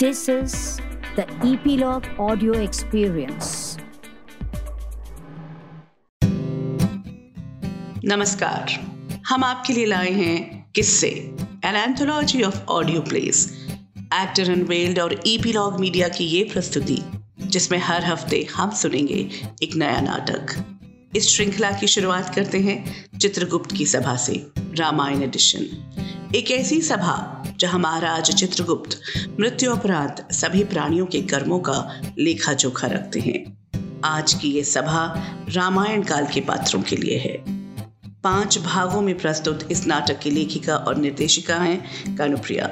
This is the Epilogue Audio Experience. नमस्कार। हम आपके लिए लाए हैं किस्से an anthology of audio plays actor unveiled और ईपीलॉग मीडिया की ये प्रस्तुति, जिसमें हर हफ़्ते हम सुनेंगे एक नया नाटक। इस श्रृंखला की शुरुआत करते हैं चित्रगुप्त की सभा से, रामायण एडिशन एक ऐसी सभा जहाँ महाराज चित्रगुप्त मृत्यु उपरांत सभी प्राणियों के कर्मों का लेखा जोखा रखते हैं। आज की ये सभा रामायण काल के पात्रों के लिए है। पाँच भागों में प्रस्तुत इस नाटक की लेखिका और निर्देशिका हैं कानुप्रिया।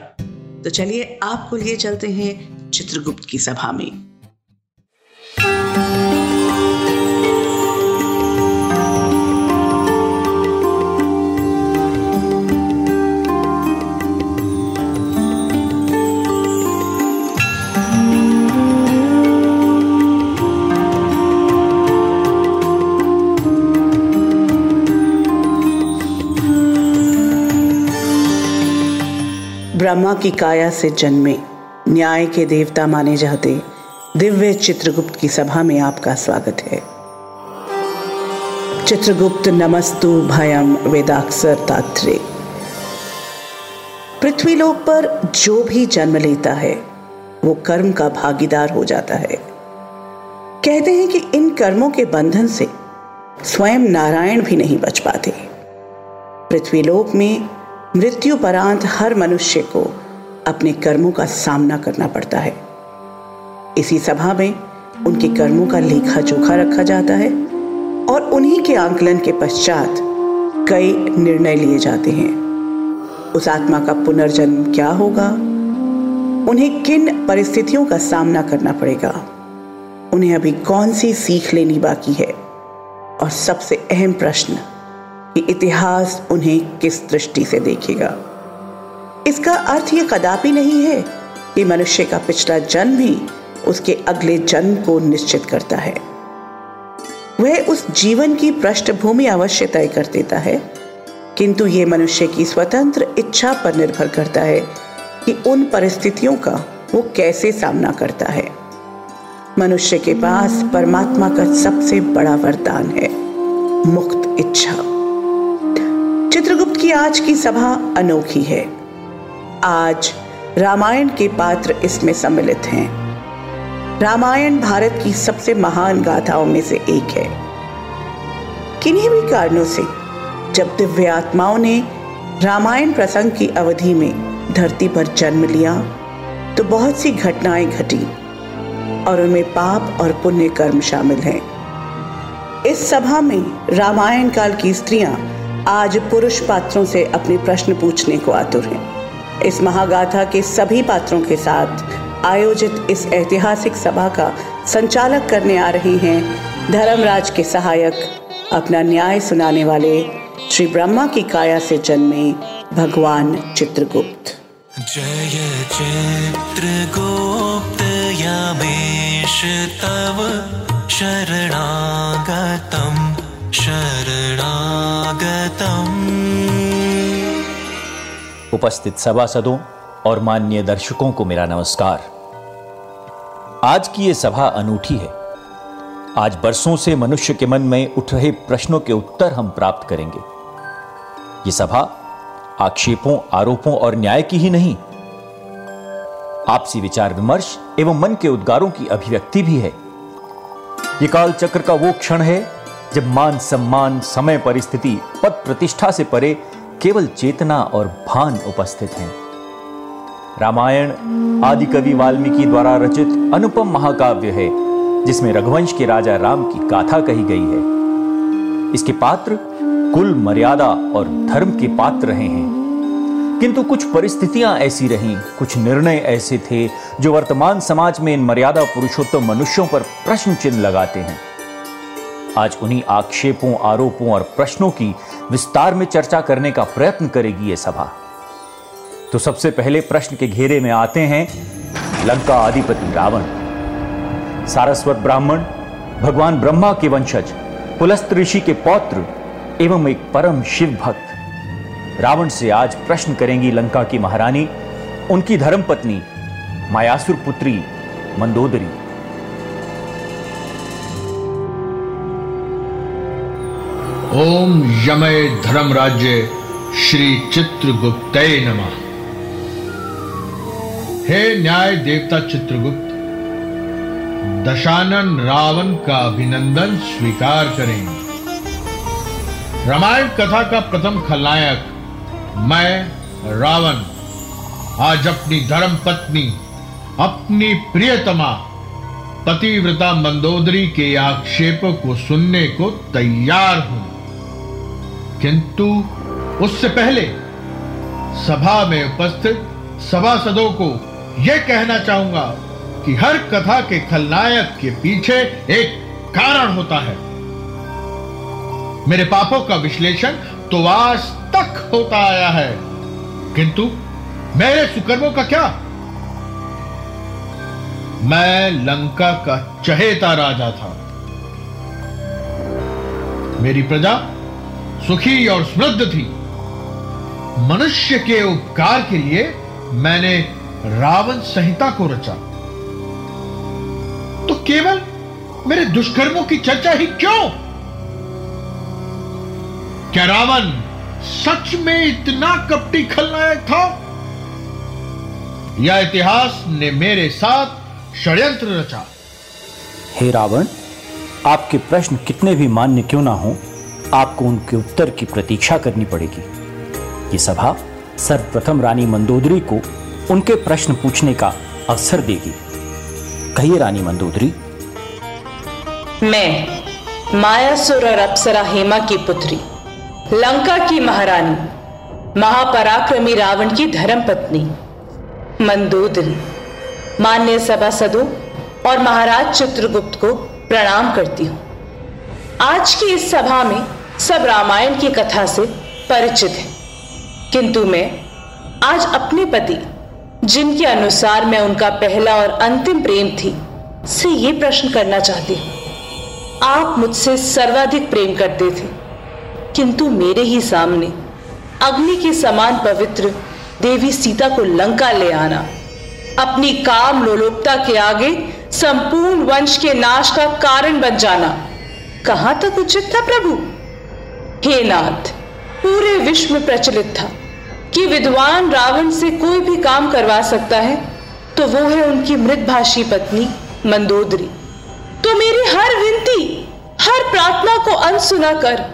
तो चलिए आपको लिए चलते हैं चित्रगुप्त की सभा में। ब्रह्मा की काया से जन्मे। न्याय के देवता माने जाते। दिव्य चित्रगुप्त की सभा में आपका स्वागत है। चित्रगुप्त नमस्तु भयम वेदाक्षर तात्रे। पृथ्वीलोक पर जो भी जन्म लेता है, वो कर्म का भागीदार हो जाता है। कहते हैं कि इन कर्मों के बंधन से स्वयं नारायण भी नहीं बच पाते। पृथ्वीलोक में मृत्यु परांत हर मनुष्य को अपने कर्मों का सामना करना पड़ता है। इसी सभा में उनके कर्मों का लेखा जोखा रखा जाता है और उन्हीं के आंकलन के पश्चात कई निर्णय लिए जाते हैं। उस आत्मा का पुनर्जन्म क्या होगा? उन्हें किन परिस्थितियों का सामना करना पड़ेगा? उन्हें अभी कौन सी सीख लेनी बाकी है? और सबसे अहम प्रश्न कि इतिहास उन्हें किस दृष्टि से देखेगा। इसका अर्थ यह कदापि नहीं है कि मनुष्य का पिछला जन्म ही उसके अगले जन्म को निश्चित करता है। वह उस जीवन की पृष्ठभूमि अवश्य तय कर देता है। किंतु यह मनुष्य की स्वतंत्र इच्छा पर निर्भर करता है कि उन परिस्थितियों का वो कैसे सामना करता है। मनुष्य के पास परमात्मा का सबसे बड़ा वरदान है, मुक्त इच्छा। आज की सभा अनोखी है। आज रामायण के पात्र इसमें सम्मिलित हैं। रामायण भारत की सबसे महान गाथाओं में से एक है। किन्हीं भी कारणों से, जब दिव्य आत्माओं ने रामायण प्रसंग की अवधि में धरती पर जन्म लिया तो बहुत सी घटनाएँ घटी और उनमें पाप और पुण्य कर्म शामिल हैं। इस सभा में रामायण काल की स्त्रियाँ आज पुरुष पात्रों से अपने प्रश्न पूछने को आतुर हैं। इस महागाथा के सभी पात्रों के साथ आयोजित इस ऐतिहासिक सभा का संचालक करने आ रहे हैं धर्मराज के सहायक, अपना न्याय सुनाने वाले श्री ब्रह्मा की काया से जन्मे भगवान चित्रगुप्त। जय चित्रगुप्त यमेश तव शरणागतम्। उपस्थित सभासदों और मान्य दर्शकों को मेरा नमस्कार। आज की यह सभा अनूठी है। आज बरसों से मनुष्य के मन में उठ रहे प्रश्नों के उत्तर हम प्राप्त करेंगे। यह सभा आक्षेपों, आरोपों और न्याय की ही नहीं, आपसी विचार विमर्श एवं मन के उद्गारों की अभिव्यक्ति भी है। यह काल चक्र का वो क्षण है जब मान सम्मान, समय परिस्थिति, पद प्रतिष्ठा से परे केवल चेतना और भान उपस्थित हैं। रामायण आदि कवि वाल्मीकि द्वारा रचित अनुपम महाकाव्य है, जिसमें रघुवंश के राजा राम की गाथा कही गई है। इसके पात्र कुल मर्यादा और धर्म के पात्र रहे हैं। किंतु कुछ परिस्थितियाँ ऐसी रहीं, कुछ निर्णय ऐसे थे, जो वर्तमान समाज में इन मर्यादा पुरुषोत्तम मनुष्यों पर प्रश्न चिन्ह लगाते हैं। आज उन्हीं आक्षेपों, आरोपों और प्रश्नों की विस्तार में चर्चा करने का प्रयत्न करेगी यह सभा। तो सबसे पहले प्रश्न के घेरे में आते हैं, लंका अधिपति रावण। सारस्वत ब्राह्मण, भगवान ब्रह्मा के वंशज, पुलस्त ऋषि के पौत्र एवं एक परम शिव भक्त। रावण से आज प्रश्न करेंगी लंका की महारानी, उनकी धर्मपत्नी, मायासुर पुत्री, मंदोदरी। ओम यमय धर्म राज्य श्री चित्रगुप्त नमः। हे न्याय देवता चित्रगुप्त, दशानन रावण का अभिनंदन स्वीकार करें। रामायण कथा का प्रथम खलनायक मैं, रावण, आज अपनी धर्म पत्नी, अपनी प्रियतमा, पतिव्रता मंदोदरी के आक्षेपों को सुनने को तैयार हूँ। किंतु उससे पहले सभा में उपस्थित सभासदों को यह कहना चाहूँगा कि हर कथा के खलनायक के पीछे एक कारण होता है। मेरे पापों का विश्लेषण तो आज तक होता आया है। किंतु मेरे सुकर्मों का क्या? मैं लंका का चहेता राजा था। मेरी प्रजा सुखी और समृद्ध थी। मनुष्य के उपकार के लिए मैंने रावण संहिता को रचा। तो केवल मेरे दुष्कर्मों की चर्चा ही क्यों? क्या रावण सच में इतना कपटी खलनायक था? या इतिहास ने मेरे साथ षड्यंत्र रचा? हे रावण, आपके प्रश्न कितने भी मान्य क्यों ना हो आपको उनके उत्तर की प्रतीक्षा करनी पड़ेगी। ये सभा सर्वप्रथम रानी मंदोदरी को उनके प्रश्न पूछने का अवसर देगी। कहिए रानी मंदोदरी। मैं मायासुर और अप्सरा हेमा की पुत्री, लंका की महारानी, महापराक्रमी रावण की धर्म पत्नी, मंदोदरी, मान्य सभासदों और महाराज चित्रगुप्त को प्रणाम करती हूँ। आज की इस सभा में सब रामायण की कथा से परिचित हैं। किंतु मैं आज अपने पति, जिनके अनुसार मैं उनका पहला और अंतिम प्रेम थी, से ये प्रश्न करना चाहती हूँ। आप मुझसे सर्वाधिक प्रेम करते थे, किंतु मेरे ही सामने अग्नि के समान पवित्र देवी सीता को लंका ले आना, अपनी काम लोलोपता के आगे संपूर्ण वंश के नाश का कारण बन जाना कहाँ तक उचित था प्रभु। हे नाथ, पूरे विश्व में प्रचलित था कि विद्वान रावण से कोई भी काम करवा सकता है तो वो है उनकी मृतभाषी पत्नी मंदोदरी। तो मेरी हर विनती, हर प्रार्थना को अनसुना कर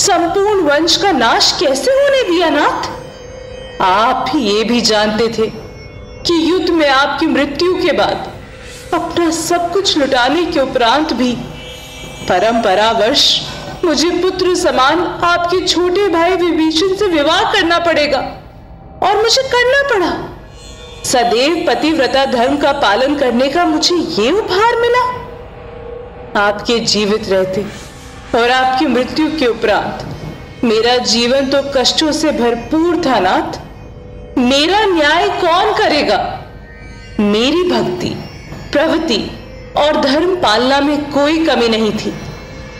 संपूर्ण वंश का नाश कैसे होने दिया नाथ? आप ये भी जानते थे कि युद्ध में आपकी मृत्यु के बाद अपना सब कुछ लुटाने के उपरांत भी परंपरावश मुझे पुत्र समान आपके छोटे भाई विभीषण से विवाह करना पड़ेगा और मुझे करना पड़ा। सदैव पतिव्रता धर्म का पालन करने का मुझे ये उपहार मिला। आपके जीवित रहते और आपकी मृत्यु के उपरांत मेरा जीवन तो कष्टों से भरपूर था नाथ। मेरा न्याय कौन करेगा? मेरी भक्ति, प्रवृत्ति और धर्म पालना में कोई कमी नहीं थी।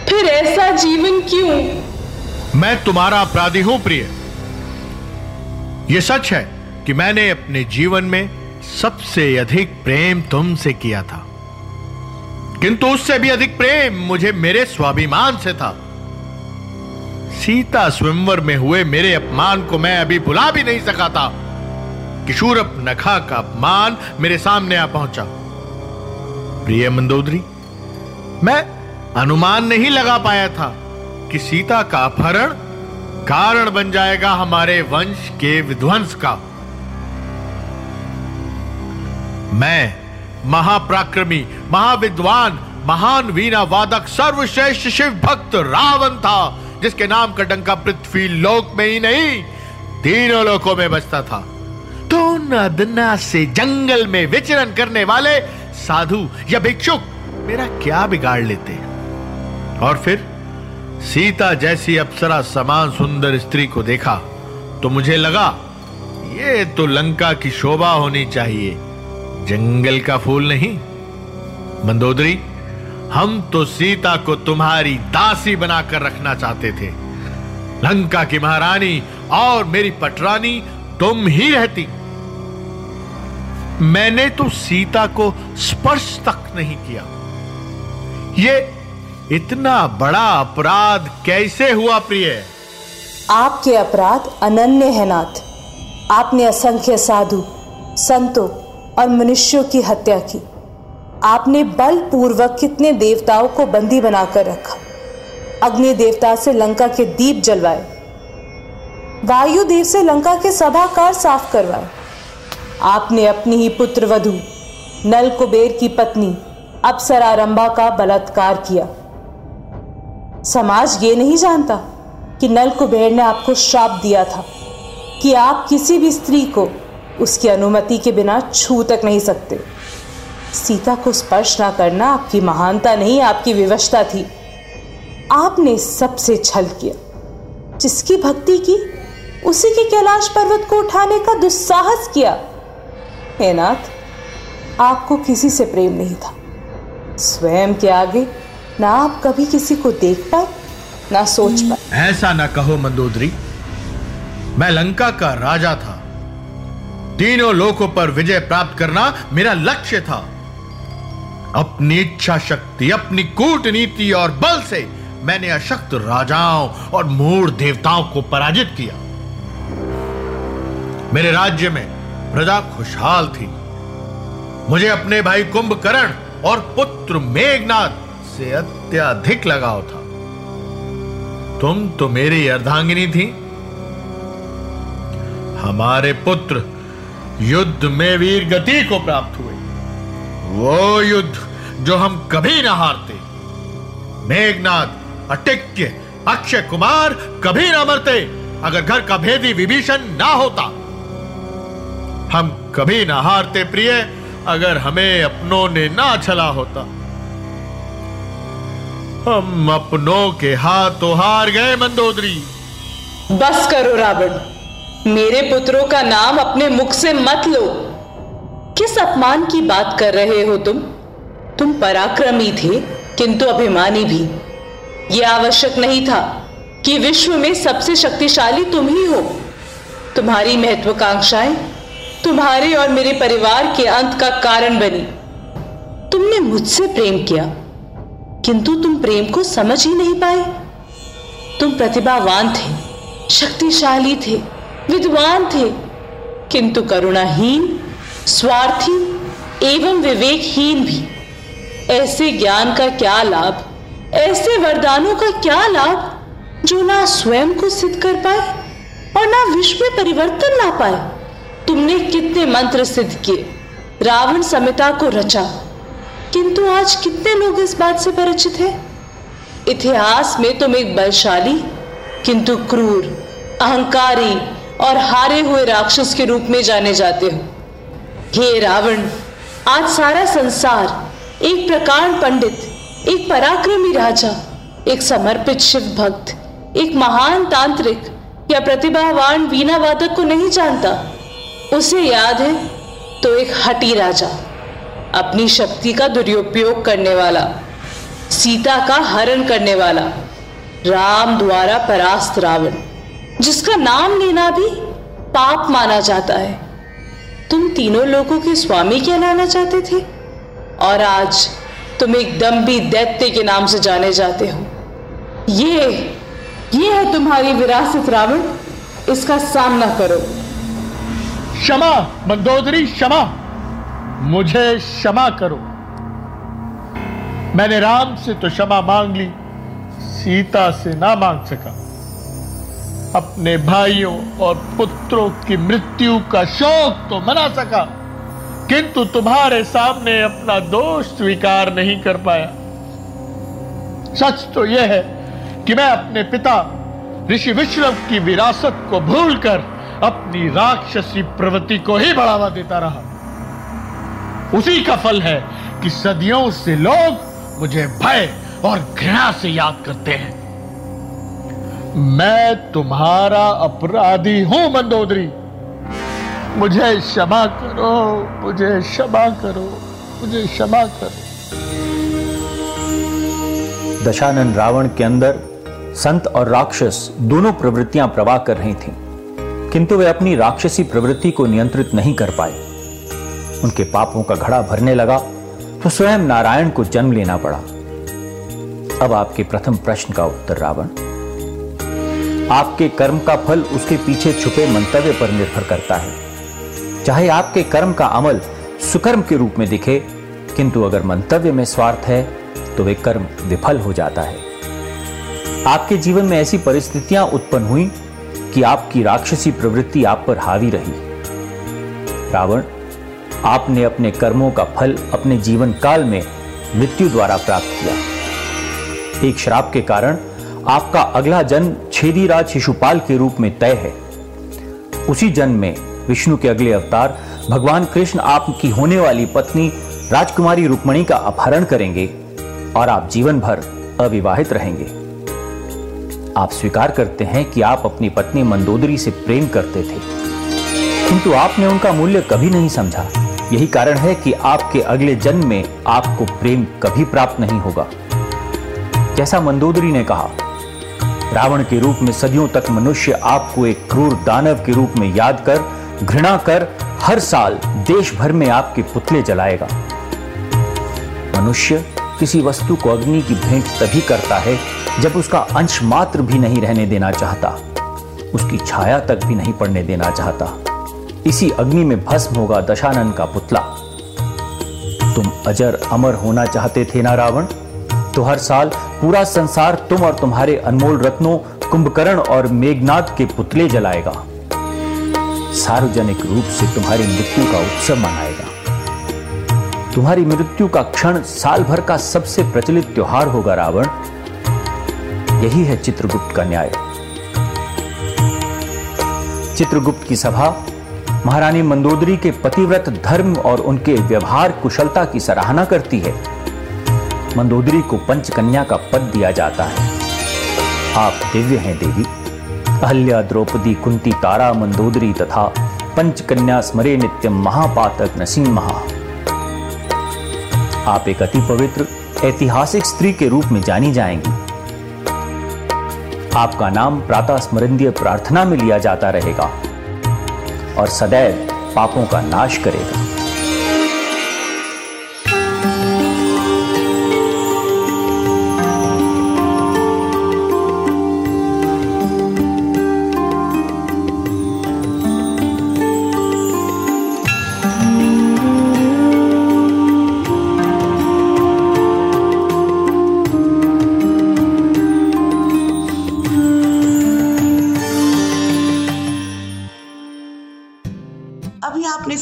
फिर ऐसा जीवन क्यों? मैं तुम्हारा अपराधी हूँ, प्रिय। यह सच है कि मैंने अपने जीवन में सबसे अधिक प्रेम तुमसे किया था। किंतु उससे भी अधिक प्रेम मुझे मेरे स्वाभिमान से था। सीता स्वयंवर में हुए मेरे अपमान को मैं अभी भुला भी नहीं सका था किशोरप नखा का अपमान मेरे सामने आ पहुँचा। प्रिय मंदोदरी, मैं अनुमान नहीं लगा पाया था कि सीता का अपहरण कारण बन जाएगा हमारे वंश के विध्वंस का। मैं महाप्राक्रमी, महाविद्वान, महान वीणा वादक सर्वश्रेष्ठ शिव भक्त रावण था, जिसके नाम का डंका पृथ्वी लोक में ही नहीं, तीनों लोकों में बचता था। तो नदना से जंगल में विचरण करने वाले साधु या भिक्षुक, मेरा क्या बिगाड़ लेते और फिर, सीता जैसी अप्सरा समान सुंदर स्त्री को देखा तो मुझे लगा, ये तो लंका की शोभा होनी चाहिए, जंगल का फूल नहीं। मंदोदरी, हम तो सीता को तुम्हारी दासी बनाकर रखना चाहते थे। लंका की महारानी और मेरी पटरानी, तुम ही रहती। मैंने तो सीता को स्पर्श तक नहीं किया। ये इतना बड़ा अपराध कैसे हुआ प्रिय? आपके अपराध अनन्य है, नाथ। आपने असंख्य साधु, संतों और मनुष्यों की हत्या की। आपने बलपूर्वक कितने देवताओं को बंदी बनाकर रखा। अग्नि देवता से लंका के दीप जलवाए। वायु देव से लंका के सभाकार साफ़ करवाए। आपने अपनी ही पुत्र वधु नल कुबेर की पत्नी, अप्सरा रंभा का बलात्कार किया। समाज ये नहीं जानता कि नल कुबेर ने आपको श्राप दिया था कि आप किसी भी स्त्री को उसकी अनुमति के बिना छू तक नहीं सकते। सीता को स्पर्श ना करना आपकी महानता नहीं, आपकी विवशता थी। आपने सबसे छल किया। जिसकी भक्ति की, उसी के कैलाश पर्वत को उठाने का दुस्साहस किया। हे नाथ आपको किसी से प्रेम नहीं था। स्वयं के आगे ना आप कभी किसी को देख पाए, ना सोच पाए। ऐसा ना कहो मंदोदरी, मैं लंका का राजा था। तीनों लोकों पर विजय प्राप्त करना मेरा लक्ष्य था। अपनी इच्छा शक्ति, अपनी कूटनीति और बल से मैंने अशक्त राजाओं और मूड देवताओं को पराजित किया। मेरे राज्य में प्रजा खुशहाल थी। मुझे अपने भाई कुंभकर्ण और पुत्र मेघनाथ से अत्यधिक लगाव था। तुम तो मेरी अर्धांगिनी थी। हमारे पुत्र युद्ध में वीर गति को प्राप्त हुए। वो युद्ध जो हम कभी ना हारते। मेघनाथ अटिक्य, अक्षय कुमार कभी ना मरते। अगर घर का भेदी विभीषण ना होता हम कभी ना हारते प्रिय, अगर हमें अपनों ने ना छला होता। हम अपनों के हाथों हार गए मंदोदरी। बस करो रावण, मेरे पुत्रों का नाम अपने मुख से मत लो। किस अपमान की बात कर रहे हो तुम? तुम पराक्रमी थे, किंतु अभिमानी भी। यह आवश्यक नहीं था कि विश्व में सबसे शक्तिशाली तुम ही हो। तुम्हारी महत्वाकांक्षाएँ तुम्हारे और मेरे परिवार के अंत का कारण बनी। तुमने मुझसे प्रेम किया, किंतु तुम प्रेम को समझ ही नहीं पाए। तुम प्रतिभावान थे, शक्तिशाली थे, विद्वान थे, किंतु करुणाहीन, स्वार्थी एवं विवेकहीन भी। ऐसे ज्ञान का क्या लाभ, ऐसे वरदानों का क्या लाभ, जो ना स्वयं को सिद्ध कर पाए और ना विश्व में परिवर्तन ला पाए? तुमने कितने मंत्र सिद्ध किए? रावण समिता को रचा। किंतु आज कितने लोग इस बात से परिचित हैं? इतिहास में तुम एक बलशाली, किंतु क्रूर, अहंकारी और हारे हुए राक्षस के रूप में जाने जाते हो। हे रावण, आज सारा संसार, एक प्रकार पंडित, एक पराक्रमी राजा, एक समर्पित शिव भक्त, एक महान तांत्रिक या प्रतिभावान वीणा वादक को नहीं जानता? उसे याद है तो एक हटी राजा, अपनी शक्ति का दुरुपयोग करने वाला, सीता का हरण करने वाला, राम द्वारा परास्त रावण, जिसका नाम लेना भी पाप माना जाता है। तुम तीनों लोगों के स्वामी कहलाना चाहते थे? और आज तुम एक दम्भी दैत्य के नाम से जाने जाते हो। ये ये है तुम्हारी विरासत रावण, इसका सामना करो। क्षमा, मंदोदरी, क्षमा। मुझे क्षमा करो। मैंने राम से तो क्षमा मांग ली, सीता से ना मांग सका। अपने भाइयों और पुत्रों की मृत्यु का शोक तो मना सका, किंतु तुम्हारे सामने अपना दोष स्वीकार नहीं कर पाया। सच तो यह है कि मैं अपने पिता, ऋषि विश्रव की विरासत को भूलकर अपनी राक्षसी प्रवृत्ति को ही बढ़ावा देता रहा। उसी का फल है कि सदियों से लोग मुझे भय और घृणा से याद करते हैं। मैं तुम्हारा अपराधी हूँ मंदोदरी। मुझे क्षमा करो मुझे क्षमा करो मुझे क्षमा करो। दशानन रावण के अंदर संत और राक्षस दोनों प्रवृत्तियाँ प्रवाह कर रही थीं, किंतु वे अपनी राक्षसी प्रवृत्ति को नियंत्रित नहीं कर पाए। उनके पापों का घड़ा भरने लगा तो स्वयं नारायण को जन्म लेना पड़ा। अब आपके प्रथम प्रश्न का उत्तर, रावण। आपके कर्म का फल उसके पीछे छुपे मंतव्य पर निर्भर करता है। चाहे आपके कर्म का अमल सुकर्म के रूप में दिखे, किंतु अगर मंतव्य में स्वार्थ है तो वे कर्म विफल हो जाता है। आपके जीवन में ऐसी परिस्थितियाँ उत्पन्न हुई कि आपकी राक्षसी प्रवृत्ति आप पर हावी रही। रावण, आपने अपने कर्मों का फल अपने जीवन काल में मृत्यु द्वारा प्राप्त किया। एक श्राप के कारण आपका अगला जन्म छेदीराज शिशुपाल के रूप में तय है। उसी जन्म में विष्णु के अगले अवतार भगवान कृष्ण आपकी होने वाली पत्नी राजकुमारी रुक्मणी का अपहरण करेंगे और आप जीवन भर अविवाहित रहेंगे। आप स्वीकार करते हैं कि आप अपनी पत्नी मंदोदरी से प्रेम करते थे। किंतु आपने उनका मूल्य कभी नहीं समझा। यही कारण है कि आपके अगले जन्म में आपको प्रेम कभी प्राप्त नहीं होगा। जैसा मंदोदरी ने कहा, रावण के रूप में सदियों तक मनुष्य आपको एक क्रूर दानव के रूप में याद कर, घृणा कर, हर साल देश भर में आपके पुतले जलाएगा। मनुष्य किसी वस्तु को अग्नि की भेंट तभी करता है जब उसका अंश मात्र भी नहीं रहने देना चाहता, उसकी छाया तक भी नहीं पड़ने देना चाहता, इसी अग्नि में भस्म होगा दशानन का पुतला। तुम अजर अमर होना चाहते थे ना रावण तो हर साल पूरा संसार तुम और तुम्हारे अनमोल रत्नों, कुंभकर्ण और मेघनाथ के पुतले जलाएगा। सार्वजनिक रूप से तुम्हारी मृत्यु का उत्सव मनाएगा। तुम्हारी मृत्यु का क्षण साल भर का सबसे प्रचलित त्योहार होगा रावण यही है चित्रगुप्त का न्याय। चित्रगुप्त की सभा, महारानी मंदोदरी के पतिव्रत धर्म और उनके व्यवहार कुशलता की सराहना करती है। मंदोदरी को पंचकन्या का पद दिया जाता है। आप दिव्य हैं देवी। अहल्या, द्रौपदी, कुंती, तारा, मंदोदरी तथा पंचकन्या स्मरे नित्यम महापातक नसीम महा आप एक अति पवित्र, ऐतिहासिक स्त्री के रूप में जानी जाएँगी। आपका नाम प्रातः स्मरणीय प्रार्थना में लिया जाता रहेगा और सदैव पापों का नाश करेगा।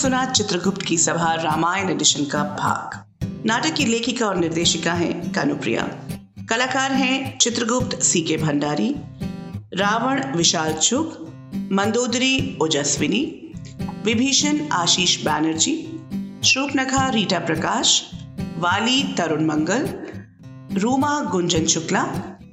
सुना चित्रगुप्त की सभा रामायण एडिशन का भाग। नाटक की लेखिका और निर्देशिका हैं कानुप्रिया। कलाकार हैं चित्रगुप्त सी के भंडारी, रावण विशाल चुग, मंदोदरी ओजस्विनी, विभीषण आशीष बैनर्जी, श्रूपनखा रीटा प्रकाश, वाली तरुण मंगल, रूमा गुंजन शुक्ला,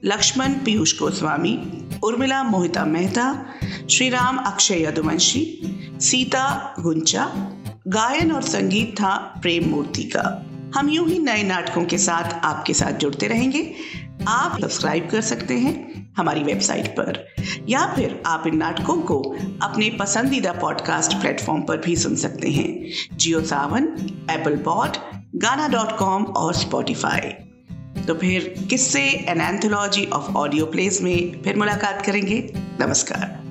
लक्ष्मण पीयूष गोस्वामी, उर्मिला मोहिता मेहता, श्रीराम अक्षय यदुवंशी सीता गुंचा, गायन और संगीत था प्रेम मूर्ति का। हम यूँ ही नए नाटकों के साथ आपके साथ जुड़ते रहेंगे। आप सब्सक्राइब कर सकते हैं हमारी वेबसाइट पर। या फिर आप इन नाटकों को अपने पसंदीदा पॉडकास्ट प्लेटफॉर्म पर भी सुन सकते हैं। Jio Saavn, Apple pod, Gaana dot com और स्पॉटिफाई। तो फिर किससे an anthology of audio plays में फिर मुलाकात करेंगे। नमस्कार।